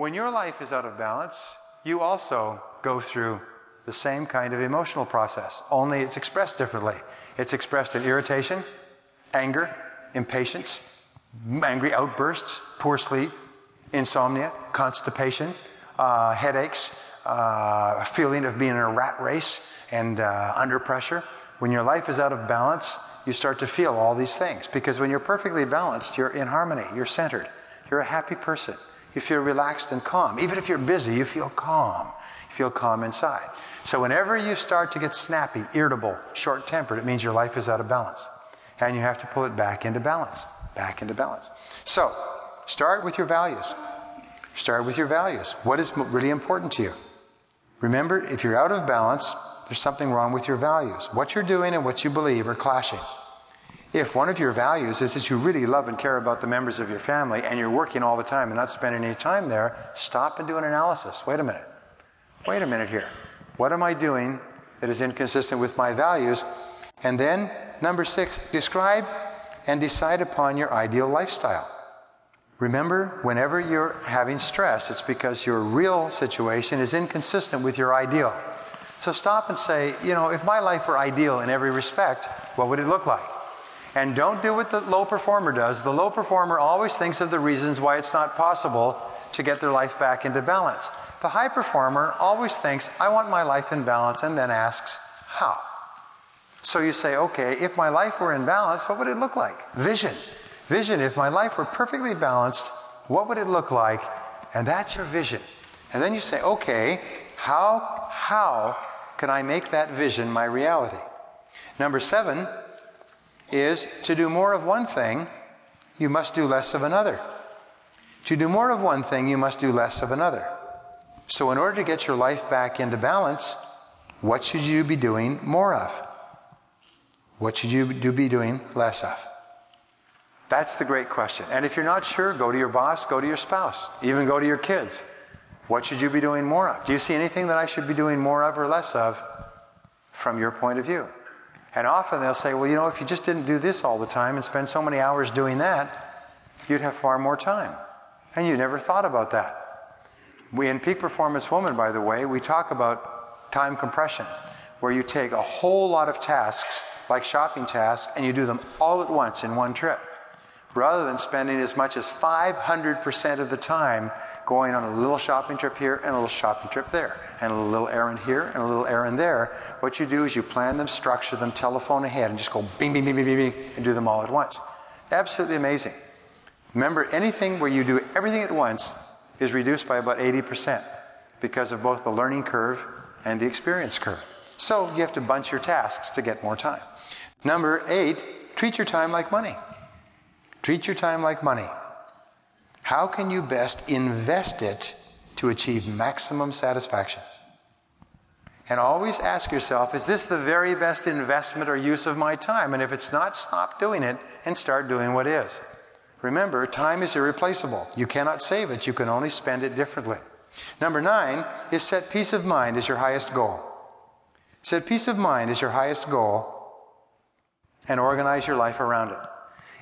When your life is out of balance, you also go through the same kind of emotional process, only it's expressed differently. It's expressed in irritation, anger, impatience, angry outbursts, poor sleep, insomnia, constipation, uh, headaches, uh, a feeling of being in a rat race and uh, under pressure. When your life is out of balance, you start to feel all these things because when you're perfectly balanced, you're in harmony, you're centered, you're a happy person. You feel relaxed and calm. Even if you're busy, you feel calm. You feel calm inside. So, whenever you start to get snappy, irritable, short tempered, it means your life is out of balance. And you have to pull it back into balance. Back into balance. So, start with your values. Start with your values. What is really important to you? Remember, if you're out of balance, there's something wrong with your values. What you're doing and what you believe are clashing. If one of your values is that you really love and care about the members of your family and you're working all the time and not spending any time there, stop and do an analysis. Wait a minute. Wait a minute here. What am I doing that is inconsistent with my values? And then, number six, describe and decide upon your ideal lifestyle. Remember, whenever you're having stress, it's because your real situation is inconsistent with your ideal. So stop and say, you know, if my life were ideal in every respect, what would it look like? And don't do what the low performer does. The low performer always thinks of the reasons why it's not possible to get their life back into balance. The high performer always thinks, I want my life in balance, and then asks, how? So you say, okay, if my life were in balance, what would it look like? Vision. Vision, if my life were perfectly balanced, what would it look like? And that's your vision. And then you say, okay, how, how can I make that vision my reality? Number seven is to do more of one thing, you must do less of another. To do more of one thing, you must do less of another. So, in order to get your life back into balance, what should you be doing more of? What should you do be doing less of? That's the great question. And if you're not sure, go to your boss, go to your spouse, even go to your kids. What should you be doing more of? Do you see anything that I should be doing more of or less of from your point of view? And often they'll say, well, you know, if you just didn't do this all the time and spend so many hours doing that, you'd have far more time. And you never thought about that. We, in Peak Performance Woman, by the way, we talk about time compression, where you take a whole lot of tasks, like shopping tasks, and you do them all at once in one trip rather than spending as much as 500% of the time going on a little shopping trip here and a little shopping trip there, and a little errand here and a little errand there. What you do is you plan them, structure them, telephone ahead, and just go bing, bing, bing, bing, bing, bing, and do them all at once. Absolutely amazing. Remember, anything where you do everything at once is reduced by about 80% because of both the learning curve and the experience curve. So you have to bunch your tasks to get more time. Number eight, treat your time like money. Treat your time like money. How can you best invest it to achieve maximum satisfaction? And always ask yourself, is this the very best investment or use of my time? And if it's not, stop doing it and start doing what is. Remember, time is irreplaceable. You cannot save it, you can only spend it differently. Number nine is set peace of mind as your highest goal. Set peace of mind as your highest goal and organize your life around it.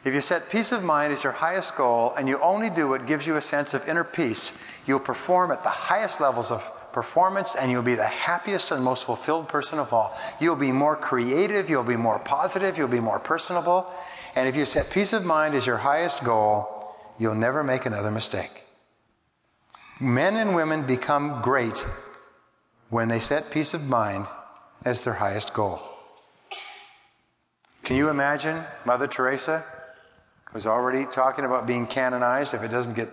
If you set peace of mind as your highest goal and you only do what gives you a sense of inner peace, you'll perform at the highest levels of performance and you'll be the happiest and most fulfilled person of all. You'll be more creative, you'll be more positive, you'll be more personable. And if you set peace of mind as your highest goal, you'll never make another mistake. Men and women become great when they set peace of mind as their highest goal. Can you imagine Mother Teresa who's already talking about being canonized if it doesn't get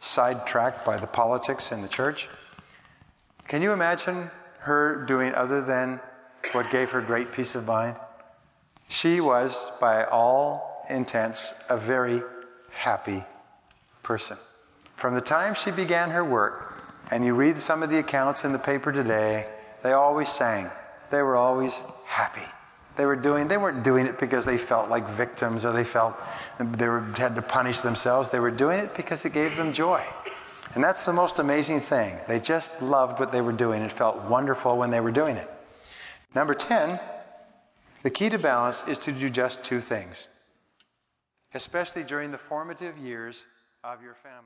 sidetracked by the politics in the church. Can you imagine her doing other than what gave her great peace of mind? She was, by all intents, a very happy person. From the time she began her work, and you read some of the accounts in the paper today, they always sang. They were always happy. They were doing, they weren't doing it because they felt like victims or they felt they were, had to punish themselves. They were doing it because it gave them joy. And that's the most amazing thing. They just loved what they were doing and felt wonderful when they were doing it. Number 10, the key to balance is to do just two things, especially during the formative years of your family.